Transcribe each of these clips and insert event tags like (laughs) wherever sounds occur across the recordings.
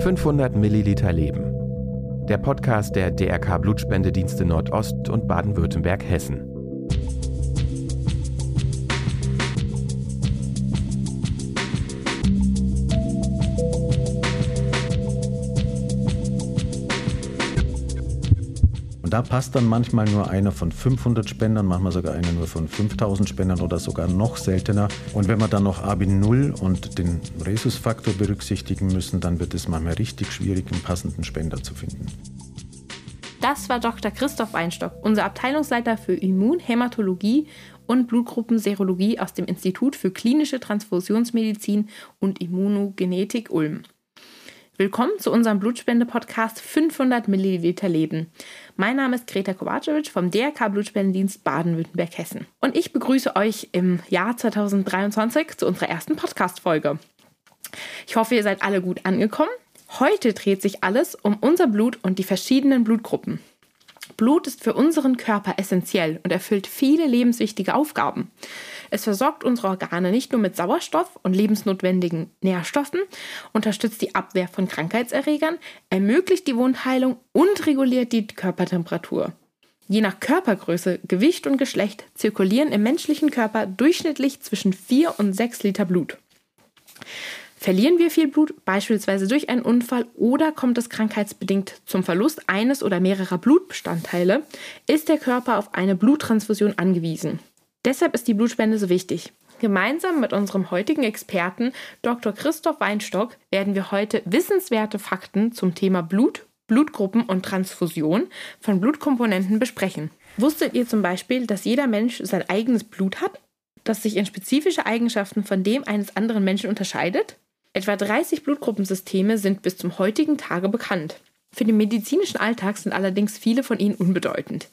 500 Milliliter Leben. Der Podcast der DRK Blutspendedienste Nordost und Baden-Württemberg-Hessen. Da passt dann manchmal nur einer von 500 Spendern, manchmal sogar einer nur von 5000 Spendern oder sogar noch seltener. Und wenn wir dann noch AB0 und den Rhesusfaktor berücksichtigen müssen, dann wird es manchmal richtig schwierig, einen passenden Spender zu finden. Das war Dr. Christoph Weinstock, unser Abteilungsleiter für Immunhämatologie und Blutgruppenserologie aus dem Institut für klinische Transfusionsmedizin und Immunogenetik Ulm. Willkommen zu unserem Blutspende-Podcast 500 Milliliter Leben. Mein Name ist Greta Kovacevic vom DRK Blutspendedienst Baden-Württemberg-Hessen. Und ich begrüße euch im Jahr 2023 zu unserer ersten Podcast-Folge. Ich hoffe, ihr seid alle gut angekommen. Heute dreht sich alles um unser Blut und die verschiedenen Blutgruppen. Blut ist für unseren Körper essentiell und erfüllt viele lebenswichtige Aufgaben. Es versorgt unsere Organe nicht nur mit Sauerstoff und lebensnotwendigen Nährstoffen, unterstützt die Abwehr von Krankheitserregern, ermöglicht die Wundheilung und reguliert die Körpertemperatur. Je nach Körpergröße, Gewicht und Geschlecht zirkulieren im menschlichen Körper durchschnittlich zwischen 4 und 6 Liter Blut. Verlieren wir viel Blut, beispielsweise durch einen Unfall oder kommt es krankheitsbedingt zum Verlust eines oder mehrerer Blutbestandteile, ist der Körper auf eine Bluttransfusion angewiesen. Deshalb ist die Blutspende so wichtig. Gemeinsam mit unserem heutigen Experten Dr. Christoph Weinstock werden wir heute wissenswerte Fakten zum Thema Blut, Blutgruppen und Transfusion von Blutkomponenten besprechen. Wusstet ihr zum Beispiel, dass jeder Mensch sein eigenes Blut hat, das sich in spezifische Eigenschaften von dem eines anderen Menschen unterscheidet? Etwa 30 Blutgruppensysteme sind bis zum heutigen Tage bekannt. Für den medizinischen Alltag sind allerdings viele von ihnen unbedeutend.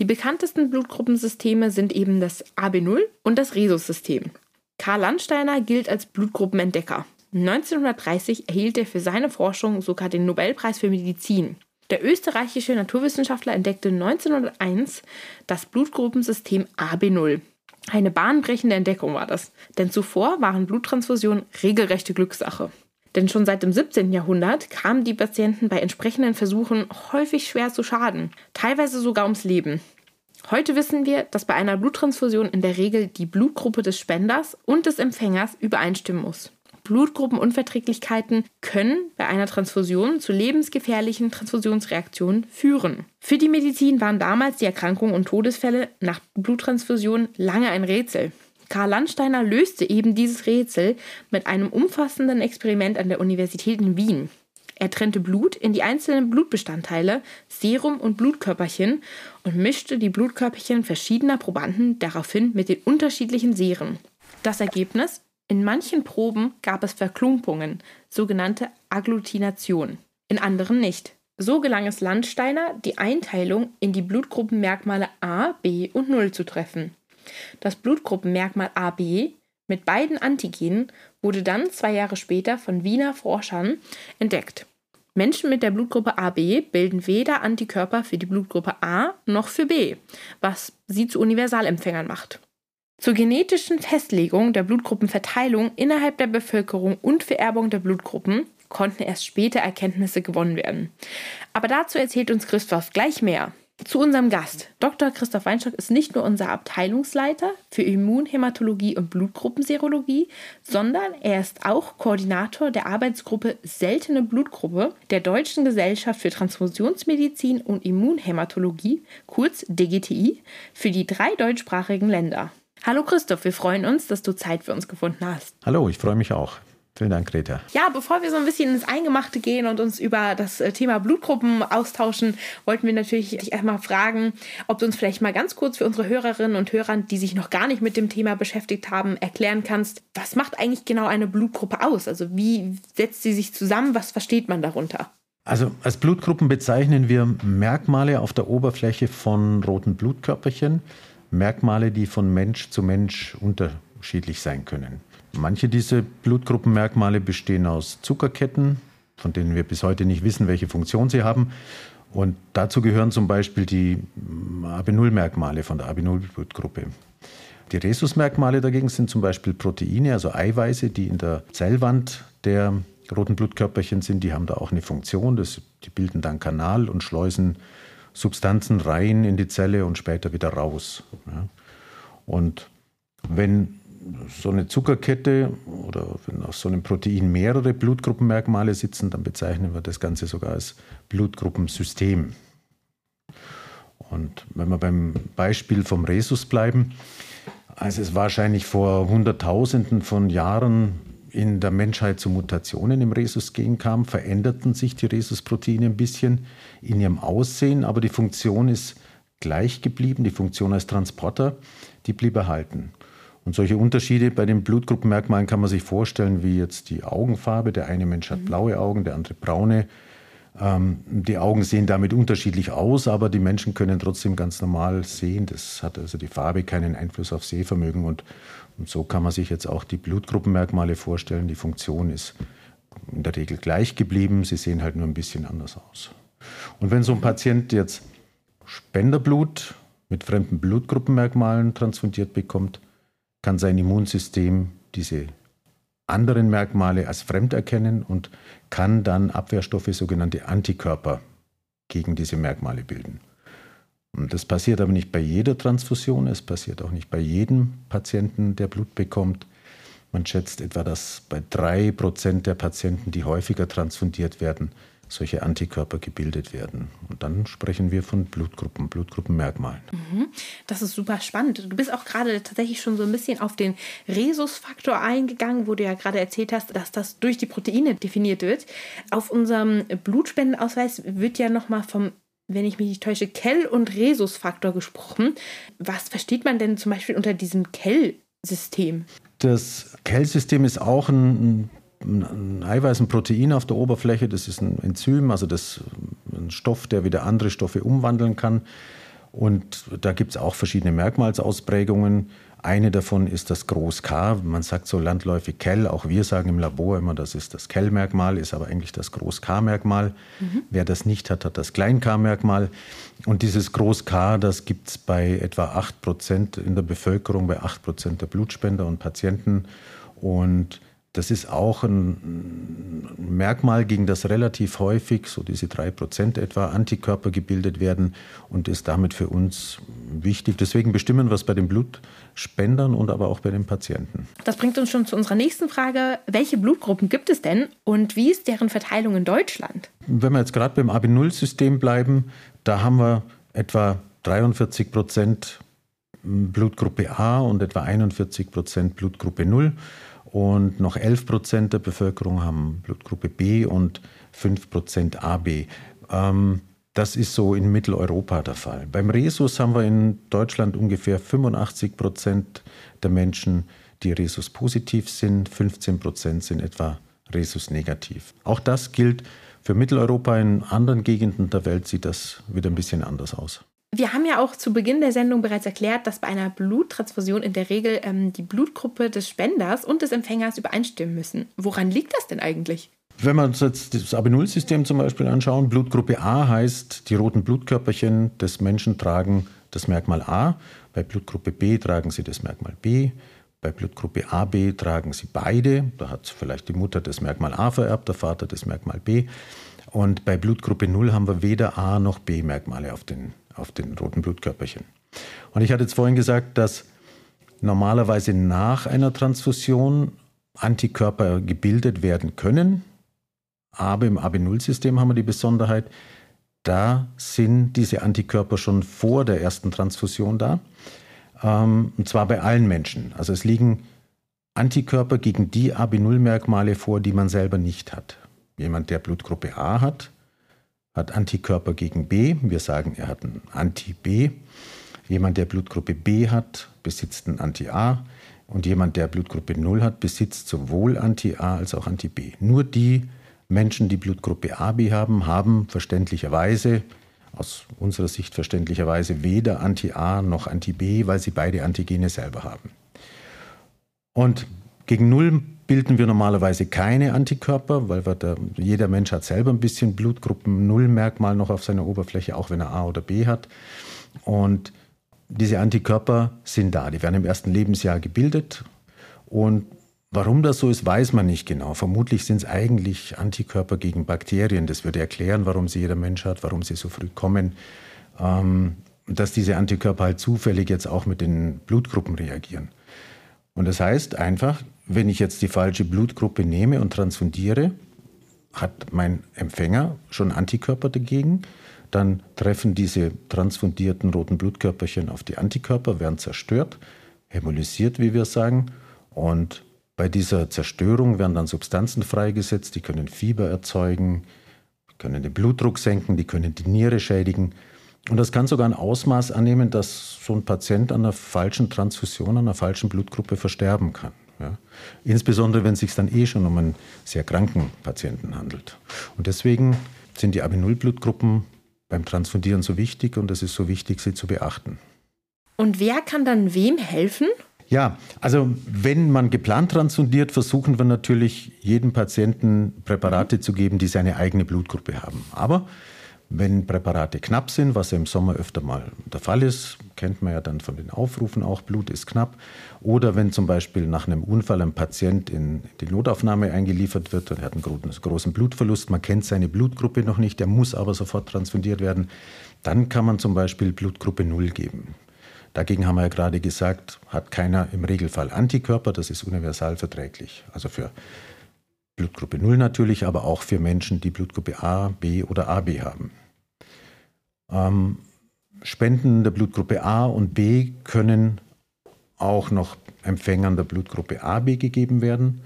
Die bekanntesten Blutgruppensysteme sind eben das AB0 und das Rhesus-System. Karl Landsteiner gilt als Blutgruppenentdecker. 1930 erhielt er für seine Forschung sogar den Nobelpreis für Medizin. Der österreichische Naturwissenschaftler entdeckte 1901 das Blutgruppensystem AB0. Eine bahnbrechende Entdeckung war das, denn zuvor waren Bluttransfusionen regelrechte Glückssache. Denn schon seit dem 17. Jahrhundert kamen die Patienten bei entsprechenden Versuchen häufig schwer zu Schaden, teilweise sogar ums Leben. Heute wissen wir, dass bei einer Bluttransfusion in der Regel die Blutgruppe des Spenders und des Empfängers übereinstimmen muss. Blutgruppenunverträglichkeiten können bei einer Transfusion zu lebensgefährlichen Transfusionsreaktionen führen. Für die Medizin waren damals die Erkrankungen und Todesfälle nach Bluttransfusion lange ein Rätsel. Karl Landsteiner löste eben dieses Rätsel mit einem umfassenden Experiment an der Universität in Wien. Er trennte Blut in die einzelnen Blutbestandteile, Serum und Blutkörperchen und mischte die Blutkörperchen verschiedener Probanden daraufhin mit den unterschiedlichen Seren. Das Ergebnis? In manchen Proben gab es Verklumpungen, sogenannte Agglutination, in anderen nicht. So gelang es Landsteiner, die Einteilung in die Blutgruppenmerkmale A, B und 0 zu treffen. Das Blutgruppenmerkmal AB mit beiden Antigenen wurde dann zwei Jahre später von Wiener Forschern entdeckt. Menschen mit der Blutgruppe AB bilden weder Antikörper für die Blutgruppe A noch für B, was sie zu Universalempfängern macht. Zur genetischen Festlegung der Blutgruppenverteilung innerhalb der Bevölkerung und Vererbung der Blutgruppen konnten erst später Erkenntnisse gewonnen werden. Aber dazu erzählt uns Christoph gleich mehr. Zu unserem Gast. Dr. Christoph Weinstock ist nicht nur unser Abteilungsleiter für Immunhämatologie und Blutgruppenserologie, sondern er ist auch Koordinator der Arbeitsgruppe Seltene Blutgruppe der Deutschen Gesellschaft für Transfusionsmedizin und Immunhämatologie, kurz DGTI, für die drei deutschsprachigen Länder. Hallo Christoph, wir freuen uns, dass du Zeit für uns gefunden hast. Hallo, ich freue mich auch. Vielen Dank, Greta. Ja, bevor wir so ein bisschen ins Eingemachte gehen und uns über das äh, Thema Blutgruppen austauschen, wollten wir natürlich dich erstmal fragen, ob du uns vielleicht mal ganz kurz für unsere Hörerinnen und Hörer, die sich noch gar nicht mit dem Thema beschäftigt haben, erklären kannst, was macht eigentlich genau eine Blutgruppe aus? Also wie setzt sie sich zusammen? Was versteht man darunter? Also als Blutgruppen bezeichnen wir Merkmale auf der Oberfläche von roten Blutkörperchen, Merkmale, die von Mensch zu Mensch unterschiedlich sein können. Manche dieser Blutgruppenmerkmale bestehen aus Zuckerketten, von denen wir bis heute nicht wissen, welche Funktion sie haben. Und dazu gehören zum Beispiel die AB0-Merkmale von der AB0-Blutgruppe. Die Rhesusmerkmale dagegen sind zum Beispiel Proteine, also Eiweiße, die in der Zellwand der roten Blutkörperchen sind, die haben da auch eine Funktion. Das, die bilden dann Kanal und schleusen Substanzen rein in die Zelle und später wieder raus. Ja. Und wenn so eine Zuckerkette oder wenn auf so einem Protein mehrere Blutgruppenmerkmale sitzen, dann bezeichnen wir das Ganze sogar als Blutgruppensystem. Und wenn wir beim Beispiel vom Rhesus bleiben, als es wahrscheinlich vor Hunderttausenden von Jahren in der Menschheit zu Mutationen im Rhesusgen kam, veränderten sich die Rhesusproteine ein bisschen in ihrem Aussehen, aber die Funktion ist gleich geblieben, die Funktion als Transporter, die blieb erhalten. Und solche Unterschiede bei den Blutgruppenmerkmalen kann man sich vorstellen, wie jetzt die Augenfarbe. Der eine Mensch hat blaue Augen, der andere braune. Ähm, die Augen sehen damit unterschiedlich aus, aber die Menschen können trotzdem ganz normal sehen. Das hat also die Farbe keinen Einfluss auf Sehvermögen. Und, und so kann man sich jetzt auch die Blutgruppenmerkmale vorstellen. Die Funktion ist in der Regel gleich geblieben. Sie sehen halt nur ein bisschen anders aus. Und wenn so ein Patient jetzt Spenderblut mit fremden Blutgruppenmerkmalen transfundiert bekommt, kann sein Immunsystem diese anderen Merkmale als fremd erkennen und kann dann Abwehrstoffe, sogenannte Antikörper, gegen diese Merkmale bilden. Und das passiert aber nicht bei jeder Transfusion, es passiert auch nicht bei jedem Patienten, der Blut bekommt. Man schätzt etwa, dass bei drei Prozent der Patienten, die häufiger transfundiert werden, solche Antikörper gebildet werden. Und dann sprechen wir von Blutgruppen, Blutgruppenmerkmalen. Mhm. Das ist super spannend. Du bist auch gerade tatsächlich schon so ein bisschen auf den Rhesusfaktor eingegangen, wo du ja gerade erzählt hast, dass das durch die Proteine definiert wird. Auf unserem Blutspendenausweis wird ja nochmal vom wenn ich mich nicht täusche, Kell- und Rhesusfaktor gesprochen. Was versteht man denn zum Beispiel unter diesem Kell-System? Das Kell-System ist auch ein ein Eiweiß, ein Protein auf der Oberfläche, das ist ein Enzym, also das, ein Stoff, der wieder andere Stoffe umwandeln kann. Und da gibt es auch verschiedene Merkmalsausprägungen. Eine davon ist das Groß K. Man sagt so landläufig Kell. Auch wir sagen im Labor immer, das ist das Kell-Merkmal, ist aber eigentlich das Groß K-Merkmal. Mhm. Wer das nicht hat, hat das Klein K-Merkmal. Und dieses Groß K, das gibt es bei etwa 8 Prozent in der Bevölkerung, bei 8 Prozent der Blutspender und Patienten. Und das ist auch ein Merkmal, gegen das relativ häufig, so diese drei Prozent etwa, Antikörper gebildet werden und ist damit für uns wichtig. Deswegen bestimmen wir es bei den Blutspendern und aber auch bei den Patienten. Das bringt uns schon zu unserer nächsten Frage. Welche Blutgruppen gibt es denn und wie ist deren Verteilung in Deutschland? Wenn wir jetzt gerade beim AB0-System bleiben, da haben wir etwa 43 Prozent Blutgruppe A und etwa 41 Prozent Blutgruppe 0 und noch 11 Prozent der Bevölkerung haben Blutgruppe B und 5 Prozent AB. Ähm, das ist so in Mitteleuropa der Fall. Beim Rhesus haben wir in Deutschland ungefähr 85 Prozent der Menschen, die Rhesus positiv sind, 15 Prozent sind etwa Rhesus negativ. Auch das gilt für Mitteleuropa. In anderen Gegenden der Welt sieht das wieder ein bisschen anders aus. Wir haben ja auch zu Beginn der Sendung bereits erklärt, dass bei einer Bluttransfusion in der Regel ähm, die Blutgruppe des Spenders und des Empfängers übereinstimmen müssen. Woran liegt das denn eigentlich? Wenn wir uns jetzt das AB0-System zum Beispiel anschauen, Blutgruppe A heißt, die roten Blutkörperchen des Menschen tragen das Merkmal A, bei Blutgruppe B tragen sie das Merkmal B, bei Blutgruppe AB tragen sie beide, da hat vielleicht die Mutter das Merkmal A vererbt, der Vater das Merkmal B. Und bei Blutgruppe 0 haben wir weder A noch B Merkmale auf den auf den roten Blutkörperchen. Und ich hatte jetzt vorhin gesagt, dass normalerweise nach einer Transfusion Antikörper gebildet werden können. Aber im AB0-System haben wir die Besonderheit, da sind diese Antikörper schon vor der ersten Transfusion da. Ähm, und zwar bei allen Menschen. Also es liegen Antikörper gegen die AB0-Merkmale vor, die man selber nicht hat. Jemand, der Blutgruppe A hat, hat Antikörper gegen B. Wir sagen, er hat ein Anti-B. Jemand, der Blutgruppe B hat, besitzt ein Anti-A. Und jemand, der Blutgruppe 0 hat, besitzt sowohl Anti-A als auch Anti-B. Nur die Menschen, die Blutgruppe AB haben, haben verständlicherweise, aus unserer Sicht verständlicherweise, weder Anti-A noch Anti-B, weil sie beide Antigene selber haben. Und gegen 0 bilden wir normalerweise keine Antikörper, weil da, jeder Mensch hat selber ein bisschen Blutgruppen-Null-Merkmal noch auf seiner Oberfläche, auch wenn er A oder B hat. Und diese Antikörper sind da, die werden im ersten Lebensjahr gebildet und Warum das so ist, weiß man nicht genau. Vermutlich sind es eigentlich Antikörper gegen Bakterien. Das würde erklären, warum sie jeder Mensch hat, warum sie so früh kommen. Ähm, dass diese Antikörper halt zufällig jetzt auch mit den Blutgruppen reagieren. Und das heißt einfach, wenn ich jetzt die falsche Blutgruppe nehme und transfundiere, hat mein Empfänger schon Antikörper dagegen. Dann treffen diese transfundierten roten Blutkörperchen auf die Antikörper, werden zerstört, hämolysiert, wie wir sagen. Und bei dieser Zerstörung werden dann Substanzen freigesetzt, die können Fieber erzeugen, können den Blutdruck senken, die können die Niere schädigen. Und das kann sogar ein Ausmaß annehmen, dass so ein Patient an einer falschen Transfusion, an einer falschen Blutgruppe versterben kann. Ja. Insbesondere, wenn es sich dann eh schon um einen sehr kranken Patienten handelt. Und deswegen sind die AB0-Blutgruppen beim Transfundieren so wichtig und es ist so wichtig, sie zu beachten. Und wer kann dann wem helfen? Ja, also wenn man geplant transfundiert, versuchen wir natürlich jedem Patienten Präparate zu geben, die seine eigene Blutgruppe haben. Aber wenn Präparate knapp sind, was ja im Sommer öfter mal der Fall ist, kennt man ja dann von den Aufrufen auch, Blut ist knapp. Oder wenn zum Beispiel nach einem Unfall ein Patient in die Notaufnahme eingeliefert wird und er hat einen großen Blutverlust, man kennt seine Blutgruppe noch nicht, der muss aber sofort transfundiert werden, dann kann man zum Beispiel Blutgruppe 0 geben. Dagegen haben wir ja gerade gesagt, hat keiner im Regelfall Antikörper, das ist universal verträglich. Also für Blutgruppe 0 natürlich, aber auch für Menschen, die Blutgruppe A, B oder AB haben. Ähm, Spenden der Blutgruppe A und B können auch noch Empfängern der Blutgruppe AB gegeben werden.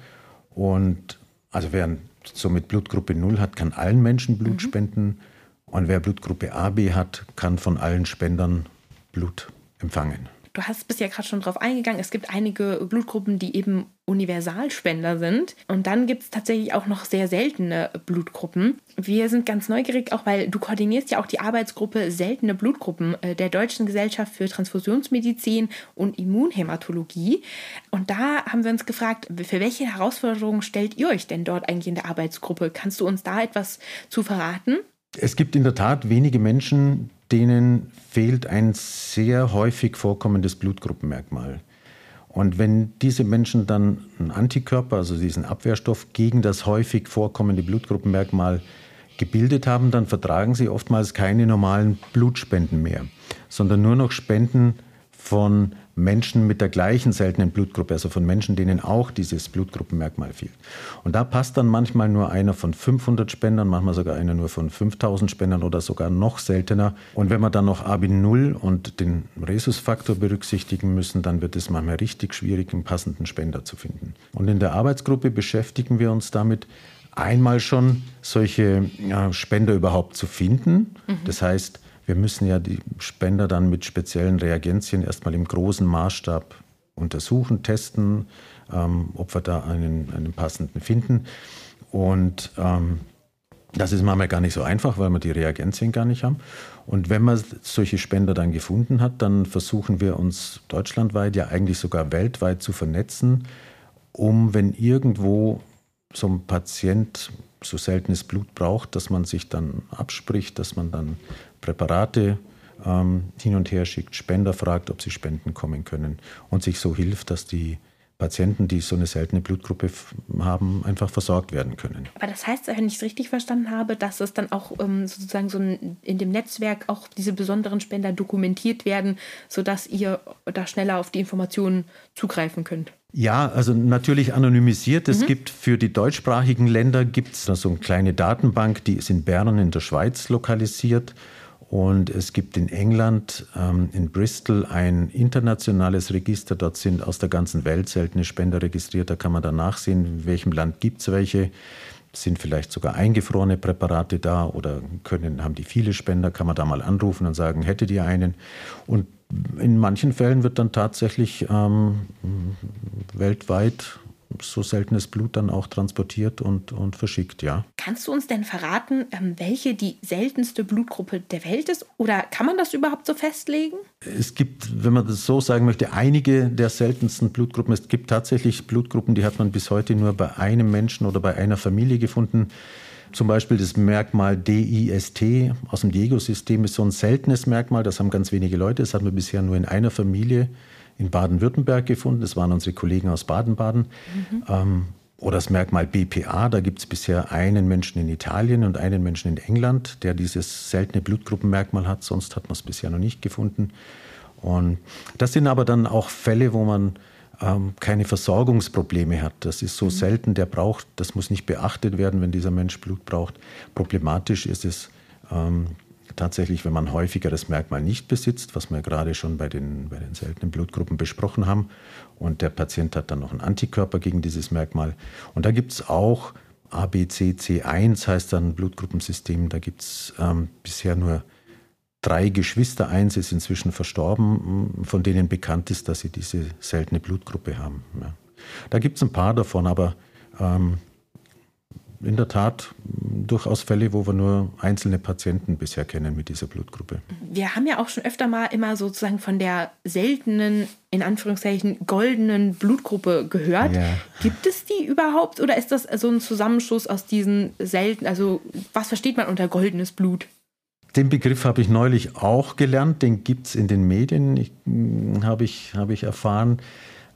Und also wer somit Blutgruppe 0 hat, kann allen Menschen Blut mhm. spenden. Und wer Blutgruppe AB hat, kann von allen Spendern Blut empfangen. Du hast bisher gerade schon darauf eingegangen, es gibt einige Blutgruppen, die eben Universalspender sind. Und dann gibt es tatsächlich auch noch sehr seltene Blutgruppen. Wir sind ganz neugierig, auch weil du koordinierst ja auch die Arbeitsgruppe Seltene Blutgruppen äh, der Deutschen Gesellschaft für Transfusionsmedizin und Immunhämatologie. Und da haben wir uns gefragt, für welche Herausforderungen stellt ihr euch denn dort eigentlich in der Arbeitsgruppe? Kannst du uns da etwas zu verraten? Es gibt in der Tat wenige Menschen, denen fehlt ein sehr häufig vorkommendes Blutgruppenmerkmal. Und wenn diese Menschen dann einen Antikörper, also diesen Abwehrstoff gegen das häufig vorkommende Blutgruppenmerkmal gebildet haben, dann vertragen sie oftmals keine normalen Blutspenden mehr, sondern nur noch Spenden von Menschen mit der gleichen seltenen Blutgruppe, also von Menschen, denen auch dieses Blutgruppenmerkmal fehlt. Und da passt dann manchmal nur einer von 500 Spendern, manchmal sogar einer nur von 5000 Spendern oder sogar noch seltener. Und wenn wir dann noch AB0 und den Rhesusfaktor berücksichtigen müssen, dann wird es manchmal richtig schwierig, einen passenden Spender zu finden. Und in der Arbeitsgruppe beschäftigen wir uns damit, einmal schon solche ja, Spender überhaupt zu finden. Mhm. Das heißt, wir müssen ja die Spender dann mit speziellen Reagenzien erstmal im großen Maßstab untersuchen, testen, ähm, ob wir da einen, einen passenden finden. Und ähm, das ist manchmal gar nicht so einfach, weil wir die Reagenzien gar nicht haben. Und wenn man solche Spender dann gefunden hat, dann versuchen wir uns deutschlandweit, ja eigentlich sogar weltweit zu vernetzen, um, wenn irgendwo so ein Patient so seltenes Blut braucht, dass man sich dann abspricht, dass man dann Präparate ähm, hin und her schickt, Spender fragt, ob sie spenden kommen können und sich so hilft, dass die Patienten, die so eine seltene Blutgruppe haben, einfach versorgt werden können. Aber das heißt, wenn ich es richtig verstanden habe, dass es dann auch ähm, sozusagen so ein, in dem Netzwerk auch diese besonderen Spender dokumentiert werden, sodass ihr da schneller auf die Informationen zugreifen könnt. Ja, also natürlich anonymisiert. Es mhm. gibt für die deutschsprachigen Länder gibt es so eine kleine Datenbank, die ist in Bern in der Schweiz lokalisiert. Und es gibt in England, ähm, in Bristol, ein internationales Register. Dort sind aus der ganzen Welt seltene Spender registriert. Da kann man dann nachsehen, in welchem Land gibt es welche. Sind vielleicht sogar eingefrorene Präparate da oder können, haben die viele Spender? Kann man da mal anrufen und sagen, hättet ihr einen? Und in manchen Fällen wird dann tatsächlich ähm, weltweit so seltenes Blut dann auch transportiert und, und verschickt, ja. Kannst du uns denn verraten, ähm, welche die seltenste Blutgruppe der Welt ist? Oder kann man das überhaupt so festlegen? Es gibt, wenn man das so sagen möchte, einige der seltensten Blutgruppen. Es gibt tatsächlich Blutgruppen, die hat man bis heute nur bei einem Menschen oder bei einer Familie gefunden. Zum Beispiel das Merkmal DIST aus dem Diego-System ist so ein seltenes Merkmal, das haben ganz wenige Leute, das hat man bisher nur in einer Familie in Baden-Württemberg gefunden. Das waren unsere Kollegen aus Baden-Baden. Mhm. Ähm, oder das Merkmal BPA, da gibt es bisher einen Menschen in Italien und einen Menschen in England, der dieses seltene Blutgruppenmerkmal hat. Sonst hat man es bisher noch nicht gefunden. Und das sind aber dann auch Fälle, wo man ähm, keine Versorgungsprobleme hat. Das ist so mhm. selten, der braucht, das muss nicht beachtet werden, wenn dieser Mensch Blut braucht. Problematisch ist es ähm, tatsächlich, wenn man häufiger das Merkmal nicht besitzt, was wir gerade schon bei den, bei den seltenen Blutgruppen besprochen haben. Und der Patient hat dann noch einen Antikörper gegen dieses Merkmal. Und da gibt es auch ABCC1 heißt dann Blutgruppensystem. Da gibt es ähm, bisher nur drei Geschwister. Eins ist inzwischen verstorben, von denen bekannt ist, dass sie diese seltene Blutgruppe haben. Ja. Da gibt es ein paar davon, aber ähm, in der Tat durchaus Fälle, wo wir nur einzelne Patienten bisher kennen mit dieser Blutgruppe. Wir haben ja auch schon öfter mal immer sozusagen von der seltenen, in Anführungszeichen, goldenen Blutgruppe gehört. Ja. Gibt es die überhaupt oder ist das so ein Zusammenschluss aus diesen seltenen, also was versteht man unter goldenes Blut? Den Begriff habe ich neulich auch gelernt, den gibt es in den Medien, habe ich, hab ich erfahren.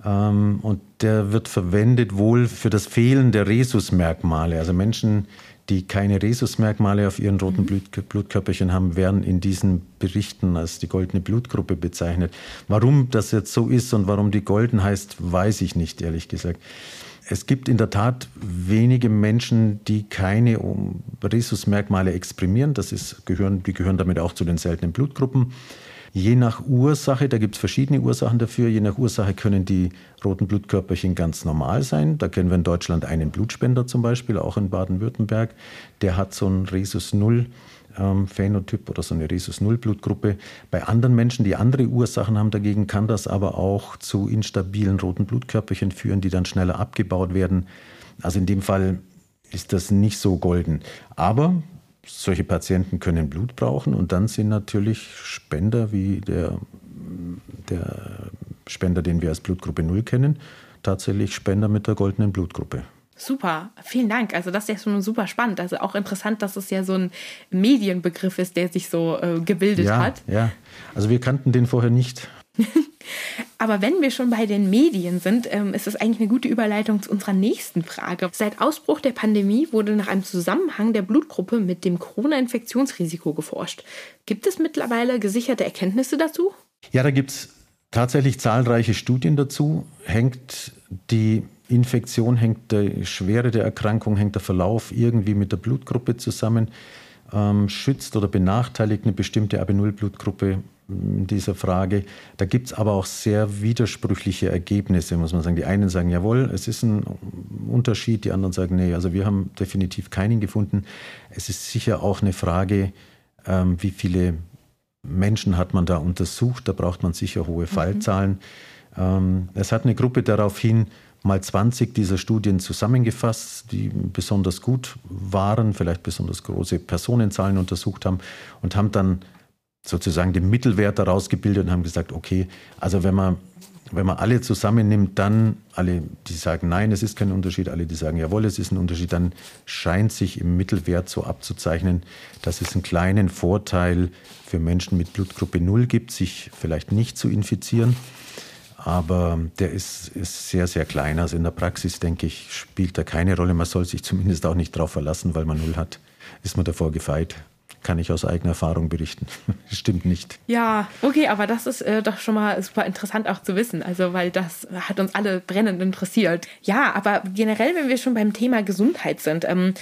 Ähm, und der wird verwendet wohl für das Fehlen der Rhesusmerkmale. Also Menschen, die keine Rhesusmerkmale auf ihren roten mhm. Blut, Blutkörperchen haben, werden in diesen Berichten als die goldene Blutgruppe bezeichnet. Warum das jetzt so ist und warum die golden heißt, weiß ich nicht, ehrlich gesagt. Es gibt in der Tat wenige Menschen, die keine Rhesusmerkmale exprimieren. Das ist, gehören, die gehören damit auch zu den seltenen Blutgruppen. Je nach Ursache, da gibt es verschiedene Ursachen dafür, je nach Ursache können die roten Blutkörperchen ganz normal sein. Da kennen wir in Deutschland einen Blutspender zum Beispiel, auch in Baden-Württemberg. Der hat so ein Rhesus 0 ähm, Phänotyp oder so eine Rhesus 0 Blutgruppe. Bei anderen Menschen, die andere Ursachen haben dagegen, kann das aber auch zu instabilen roten Blutkörperchen führen, die dann schneller abgebaut werden. Also in dem Fall ist das nicht so golden. Aber solche Patienten können Blut brauchen und dann sind natürlich Spender wie der, der Spender, den wir als Blutgruppe 0 kennen, tatsächlich Spender mit der goldenen Blutgruppe. Super, vielen Dank. Also das ist ja schon super spannend. Also auch interessant, dass es ja so ein Medienbegriff ist, der sich so äh, gebildet ja, hat. Ja, also wir kannten den vorher nicht. (laughs) Aber wenn wir schon bei den Medien sind, ähm, ist das eigentlich eine gute Überleitung zu unserer nächsten Frage. Seit Ausbruch der Pandemie wurde nach einem Zusammenhang der Blutgruppe mit dem Corona-Infektionsrisiko geforscht. Gibt es mittlerweile gesicherte Erkenntnisse dazu? Ja, da gibt es tatsächlich zahlreiche Studien dazu. Hängt die Infektion, hängt die Schwere der Erkrankung, hängt der Verlauf irgendwie mit der Blutgruppe zusammen? Ähm, schützt oder benachteiligt eine bestimmte AB0-Blutgruppe in dieser Frage. Da gibt es aber auch sehr widersprüchliche Ergebnisse, muss man sagen. Die einen sagen, jawohl, es ist ein Unterschied, die anderen sagen, nee, also wir haben definitiv keinen gefunden. Es ist sicher auch eine Frage, ähm, wie viele Menschen hat man da untersucht. Da braucht man sicher hohe mhm. Fallzahlen. Ähm, es hat eine Gruppe daraufhin mal 20 dieser Studien zusammengefasst, die besonders gut waren, vielleicht besonders große Personenzahlen untersucht haben und haben dann sozusagen den Mittelwert daraus gebildet und haben gesagt, okay, also wenn man, wenn man alle zusammennimmt, dann alle, die sagen, nein, es ist kein Unterschied, alle, die sagen, jawohl, es ist ein Unterschied, dann scheint sich im Mittelwert so abzuzeichnen, dass es einen kleinen Vorteil für Menschen mit Blutgruppe 0 gibt, sich vielleicht nicht zu infizieren. Aber der ist, ist sehr, sehr klein. Also in der Praxis, denke ich, spielt er keine Rolle. Man soll sich zumindest auch nicht darauf verlassen, weil man 0 hat, ist man davor gefeit kann ich aus eigener Erfahrung berichten. (laughs) Stimmt nicht. Ja, okay, aber das ist äh, doch schon mal super interessant auch zu wissen, also weil das hat uns alle brennend interessiert. Ja, aber generell, wenn wir schon beim Thema Gesundheit sind, ähm,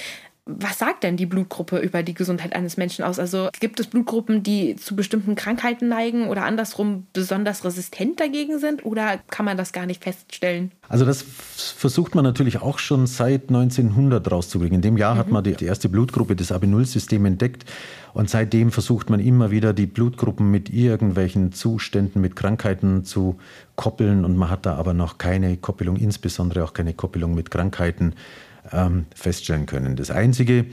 was sagt denn die Blutgruppe über die Gesundheit eines Menschen aus? Also gibt es Blutgruppen, die zu bestimmten Krankheiten neigen oder andersrum besonders resistent dagegen sind oder kann man das gar nicht feststellen? Also das versucht man natürlich auch schon seit 1900 rauszukriegen. In dem Jahr mhm. hat man die, die erste Blutgruppe des AB0-Systems entdeckt und seitdem versucht man immer wieder die Blutgruppen mit irgendwelchen Zuständen, mit Krankheiten zu koppeln und man hat da aber noch keine Koppelung, insbesondere auch keine Koppelung mit Krankheiten ähm, feststellen können. Das Einzige,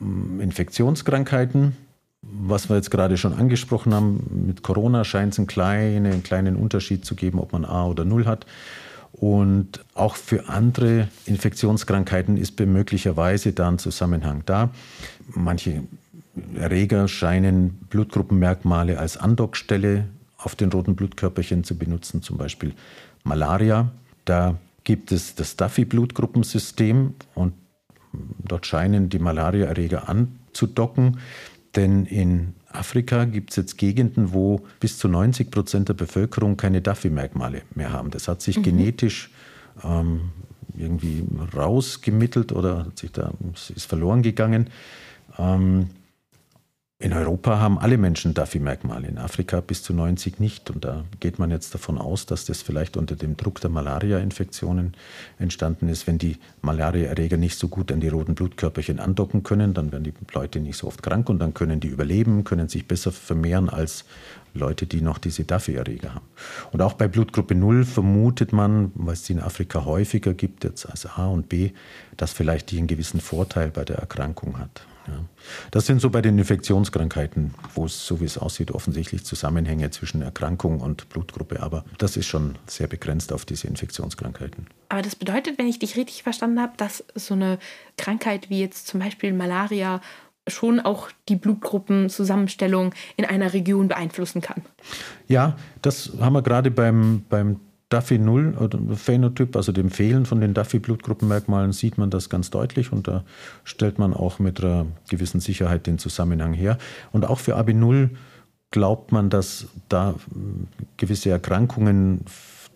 mm, Infektionskrankheiten, was wir jetzt gerade schon angesprochen haben, mit Corona scheint es einen kleinen, einen kleinen Unterschied zu geben, ob man A oder Null hat. Und auch für andere Infektionskrankheiten ist möglicherweise da ein Zusammenhang da. Manche Erreger scheinen Blutgruppenmerkmale als Andockstelle auf den roten Blutkörperchen zu benutzen, zum Beispiel Malaria. Da gibt es das Duffy-Blutgruppensystem und dort scheinen die Malariaerreger anzudocken. Denn in Afrika gibt es jetzt Gegenden, wo bis zu 90 Prozent der Bevölkerung keine Duffy-Merkmale mehr haben. Das hat sich mhm. genetisch ähm, irgendwie rausgemittelt oder hat sich da, ist verloren gegangen. Ähm, in Europa haben alle Menschen Duffy-Merkmale, in Afrika bis zu 90 nicht. Und da geht man jetzt davon aus, dass das vielleicht unter dem Druck der Malaria-Infektionen entstanden ist. Wenn die Malaria-Erreger nicht so gut an die roten Blutkörperchen andocken können, dann werden die Leute nicht so oft krank und dann können die überleben, können sich besser vermehren als Leute, die noch diese Duffy-Erreger haben. Und auch bei Blutgruppe 0 vermutet man, weil es die in Afrika häufiger gibt, jetzt als A und B, dass vielleicht die einen gewissen Vorteil bei der Erkrankung hat. Ja. Das sind so bei den Infektionskrankheiten, wo es, so wie es aussieht, offensichtlich Zusammenhänge zwischen Erkrankung und Blutgruppe. Aber das ist schon sehr begrenzt auf diese Infektionskrankheiten. Aber das bedeutet, wenn ich dich richtig verstanden habe, dass so eine Krankheit wie jetzt zum Beispiel Malaria schon auch die Blutgruppenzusammenstellung in einer Region beeinflussen kann. Ja, das haben wir gerade beim, beim Duffy 0 oder Phänotyp, also dem Fehlen von den Duffy-Blutgruppenmerkmalen, sieht man das ganz deutlich und da stellt man auch mit einer gewissen Sicherheit den Zusammenhang her. Und auch für AB0 glaubt man, dass da gewisse Erkrankungen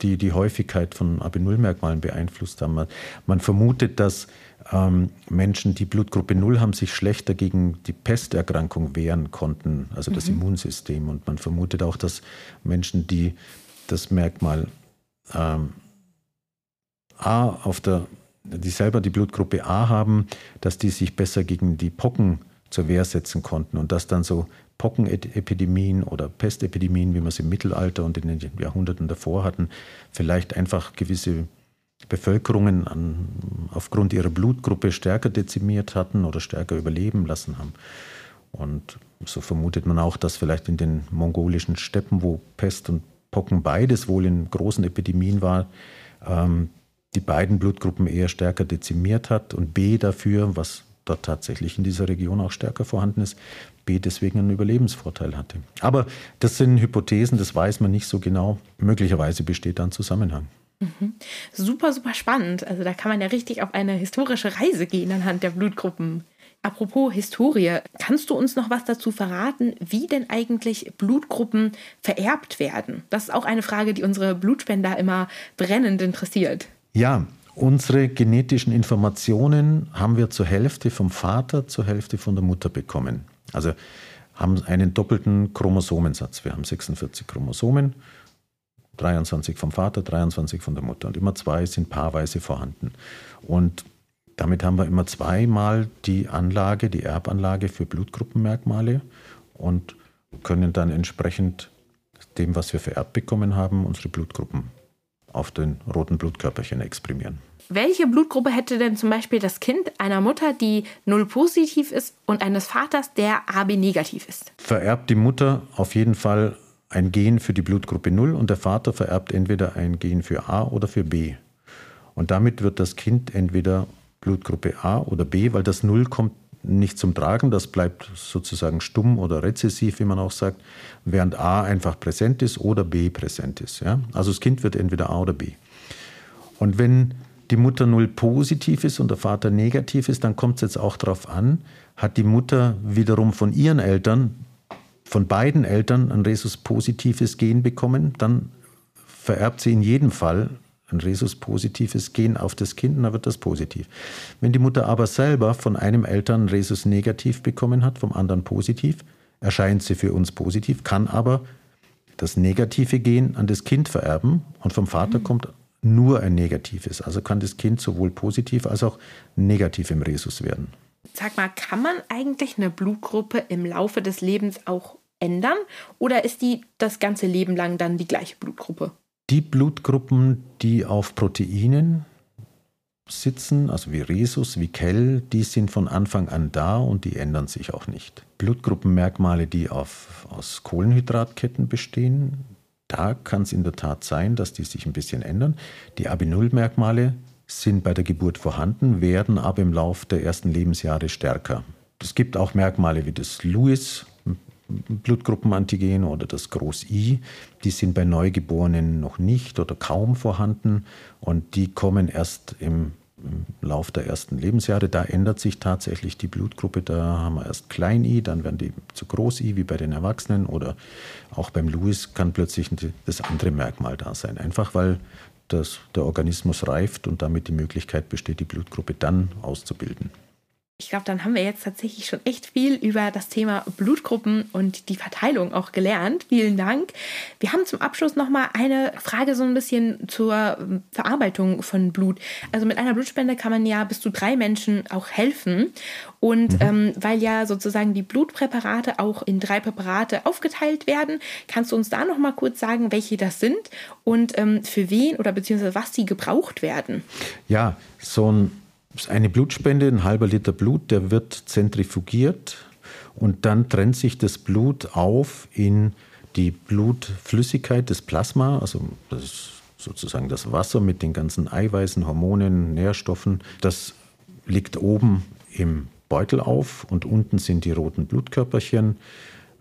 die die Häufigkeit von AB0-Merkmalen beeinflusst haben. Man, man vermutet, dass ähm, Menschen, die Blutgruppe 0 haben, sich schlechter gegen die Pesterkrankung wehren konnten, also das mhm. Immunsystem. Und man vermutet auch, dass Menschen, die das Merkmal ähm, A auf der, die selber die Blutgruppe A haben, dass die sich besser gegen die Pocken zur Wehr setzen konnten und dass dann so Pockenepidemien oder Pestepidemien, wie wir es im Mittelalter und in den Jahrhunderten davor hatten, vielleicht einfach gewisse Bevölkerungen an, aufgrund ihrer Blutgruppe stärker dezimiert hatten oder stärker überleben lassen haben. Und so vermutet man auch, dass vielleicht in den mongolischen Steppen, wo Pest und Pocken beides wohl in großen Epidemien war, ähm, die beiden Blutgruppen eher stärker dezimiert hat und B dafür, was dort tatsächlich in dieser Region auch stärker vorhanden ist, B deswegen einen Überlebensvorteil hatte. Aber das sind Hypothesen, das weiß man nicht so genau. Möglicherweise besteht da ein Zusammenhang. Mhm. Super, super spannend. Also da kann man ja richtig auf eine historische Reise gehen anhand der Blutgruppen. Apropos Historie, kannst du uns noch was dazu verraten, wie denn eigentlich Blutgruppen vererbt werden? Das ist auch eine Frage, die unsere Blutspender immer brennend interessiert. Ja, unsere genetischen Informationen haben wir zur Hälfte vom Vater, zur Hälfte von der Mutter bekommen. Also haben einen doppelten Chromosomensatz. Wir haben 46 Chromosomen, 23 vom Vater, 23 von der Mutter. Und immer zwei sind paarweise vorhanden. Und damit haben wir immer zweimal die Anlage, die Erbanlage für Blutgruppenmerkmale und können dann entsprechend dem, was wir vererbt bekommen haben, unsere Blutgruppen auf den roten Blutkörperchen exprimieren. Welche Blutgruppe hätte denn zum Beispiel das Kind einer Mutter, die null positiv ist und eines Vaters, der AB negativ ist? Vererbt die Mutter auf jeden Fall ein Gen für die Blutgruppe 0 und der Vater vererbt entweder ein Gen für A oder für B. Und damit wird das Kind entweder Blutgruppe A oder B, weil das Null kommt nicht zum Tragen, das bleibt sozusagen stumm oder rezessiv, wie man auch sagt, während A einfach präsent ist oder B präsent ist. Ja? Also das Kind wird entweder A oder B. Und wenn die Mutter null positiv ist und der Vater negativ ist, dann kommt es jetzt auch darauf an, hat die Mutter wiederum von ihren Eltern, von beiden Eltern ein Rhesus-positives Gen bekommen, dann vererbt sie in jedem Fall ein Rhesus-positives Gen auf das Kind, dann wird das positiv. Wenn die Mutter aber selber von einem Eltern Rhesus negativ bekommen hat, vom anderen positiv, erscheint sie für uns positiv, kann aber das negative Gen an das Kind vererben und vom Vater mhm. kommt nur ein negatives. Also kann das Kind sowohl positiv als auch negativ im Rhesus werden. Sag mal, kann man eigentlich eine Blutgruppe im Laufe des Lebens auch ändern oder ist die das ganze Leben lang dann die gleiche Blutgruppe? Die Blutgruppen, die auf Proteinen sitzen, also wie Rhesus, wie Kell, die sind von Anfang an da und die ändern sich auch nicht. Blutgruppenmerkmale, die auf, aus Kohlenhydratketten bestehen, da kann es in der Tat sein, dass die sich ein bisschen ändern. Die AB0-Merkmale sind bei der Geburt vorhanden, werden aber im Laufe der ersten Lebensjahre stärker. Es gibt auch Merkmale wie das Lewis Blutgruppenantigen oder das Groß-I, die sind bei Neugeborenen noch nicht oder kaum vorhanden und die kommen erst im, Lauf der ersten Lebensjahre. Da ändert sich tatsächlich die Blutgruppe. Da haben wir erst Klein-I, dann werden die zu Groß-I wie bei den Erwachsenen oder auch beim Louis kann plötzlich das andere Merkmal da sein. Einfach weil das, der Organismus reift und damit die Möglichkeit besteht, die Blutgruppe dann auszubilden. Ich glaube, dann haben wir jetzt tatsächlich schon echt viel über das Thema Blutgruppen und die Verteilung auch gelernt. Vielen Dank. Wir haben zum Abschluss noch mal eine Frage so ein bisschen zur Verarbeitung von Blut. Also mit einer Blutspende kann man ja bis zu drei Menschen auch helfen. Und mhm. ähm, weil ja sozusagen die Blutpräparate auch in drei Präparate aufgeteilt werden, kannst du uns da noch mal kurz sagen, welche das sind und ähm, für wen oder beziehungsweise was sie gebraucht werden? Ja, so ein eine Blutspende, ein halber Liter Blut, der wird zentrifugiert und dann trennt sich das Blut auf in die Blutflüssigkeit, das Plasma, also das ist sozusagen das Wasser mit den ganzen Eiweißen, Hormonen, Nährstoffen. Das liegt oben im Beutel auf und unten sind die roten Blutkörperchen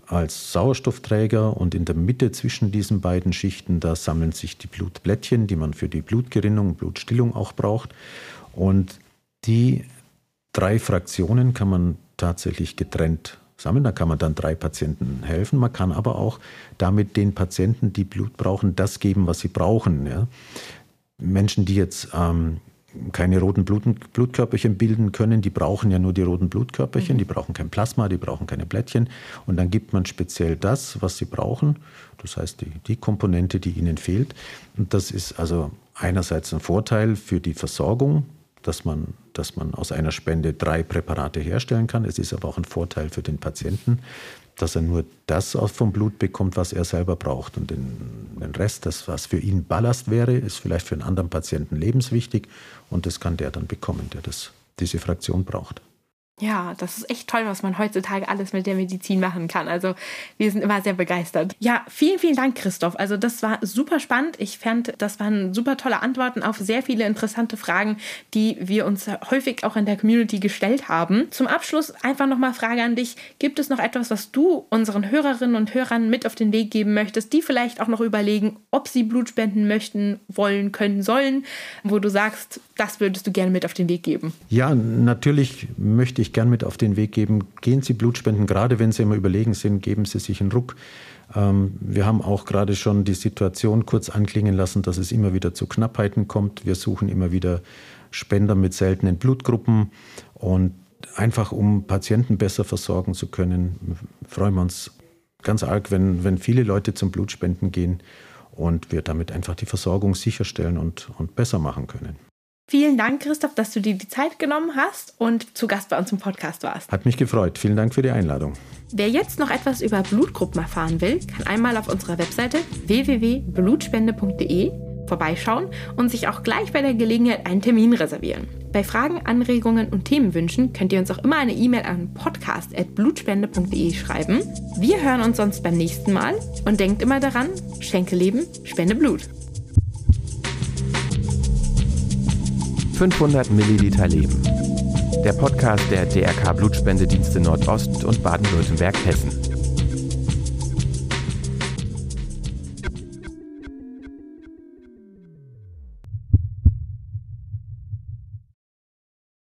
als Sauerstoffträger und in der Mitte zwischen diesen beiden Schichten, da sammeln sich die Blutblättchen, die man für die Blutgerinnung, Blutstillung auch braucht. Und die drei Fraktionen kann man tatsächlich getrennt sammeln. Da kann man dann drei Patienten helfen. Man kann aber auch damit den Patienten, die Blut brauchen, das geben, was sie brauchen. Ja. Menschen, die jetzt ähm, keine roten Blut Blutkörperchen bilden können, die brauchen ja nur die roten Blutkörperchen, mhm. die brauchen kein Plasma, die brauchen keine Blättchen. Und dann gibt man speziell das, was sie brauchen, das heißt die, die Komponente, die ihnen fehlt. Und das ist also einerseits ein Vorteil für die Versorgung dass man, dass man aus einer Spende drei Präparate herstellen kann. Es ist aber auch ein Vorteil für den Patienten, dass er nur das vom Blut bekommt, was er selber braucht. Und den, den Rest, das, was für ihn Ballast wäre, ist vielleicht für einen anderen Patienten lebenswichtig. Und das kann der dann bekommen, der das, diese Fraktion braucht. Ja, das ist echt toll, was man heutzutage alles mit der Medizin machen kann. Also wir sind immer sehr begeistert. Ja, vielen, vielen Dank, Christoph. Also das war super spannend. Ich fand, das waren super tolle Antworten auf sehr viele interessante Fragen, die wir uns häufig auch in der Community gestellt haben. Zum Abschluss einfach nochmal Frage an dich. Gibt es noch etwas, was du unseren Hörerinnen und Hörern mit auf den Weg geben möchtest, die vielleicht auch noch überlegen, ob sie Blut spenden möchten, wollen, können, sollen, wo du sagst, das würdest du gerne mit auf den Weg geben? Ja, natürlich möchte ich gern mit auf den Weg geben. Gehen Sie Blutspenden, gerade wenn Sie immer überlegen sind, geben Sie sich einen Ruck. Ähm, wir haben auch gerade schon die Situation kurz anklingen lassen, dass es immer wieder zu Knappheiten kommt. Wir suchen immer wieder Spender mit seltenen Blutgruppen und einfach um Patienten besser versorgen zu können, freuen wir uns ganz arg, wenn, wenn viele Leute zum Blutspenden gehen und wir damit einfach die Versorgung sicherstellen und, und besser machen können. Vielen Dank, Christoph, dass du dir die Zeit genommen hast und zu Gast bei uns im Podcast warst. Hat mich gefreut. Vielen Dank für die Einladung. Wer jetzt noch etwas über Blutgruppen erfahren will, kann einmal auf unserer Webseite www.blutspende.de vorbeischauen und sich auch gleich bei der Gelegenheit einen Termin reservieren. Bei Fragen, Anregungen und Themenwünschen könnt ihr uns auch immer eine E-Mail an podcast.blutspende.de schreiben. Wir hören uns sonst beim nächsten Mal und denkt immer daran, schenke Leben, spende Blut. 500 Milliliter Leben. Der Podcast der DRK Blutspendedienste Nordost und Baden-Württemberg-Hessen.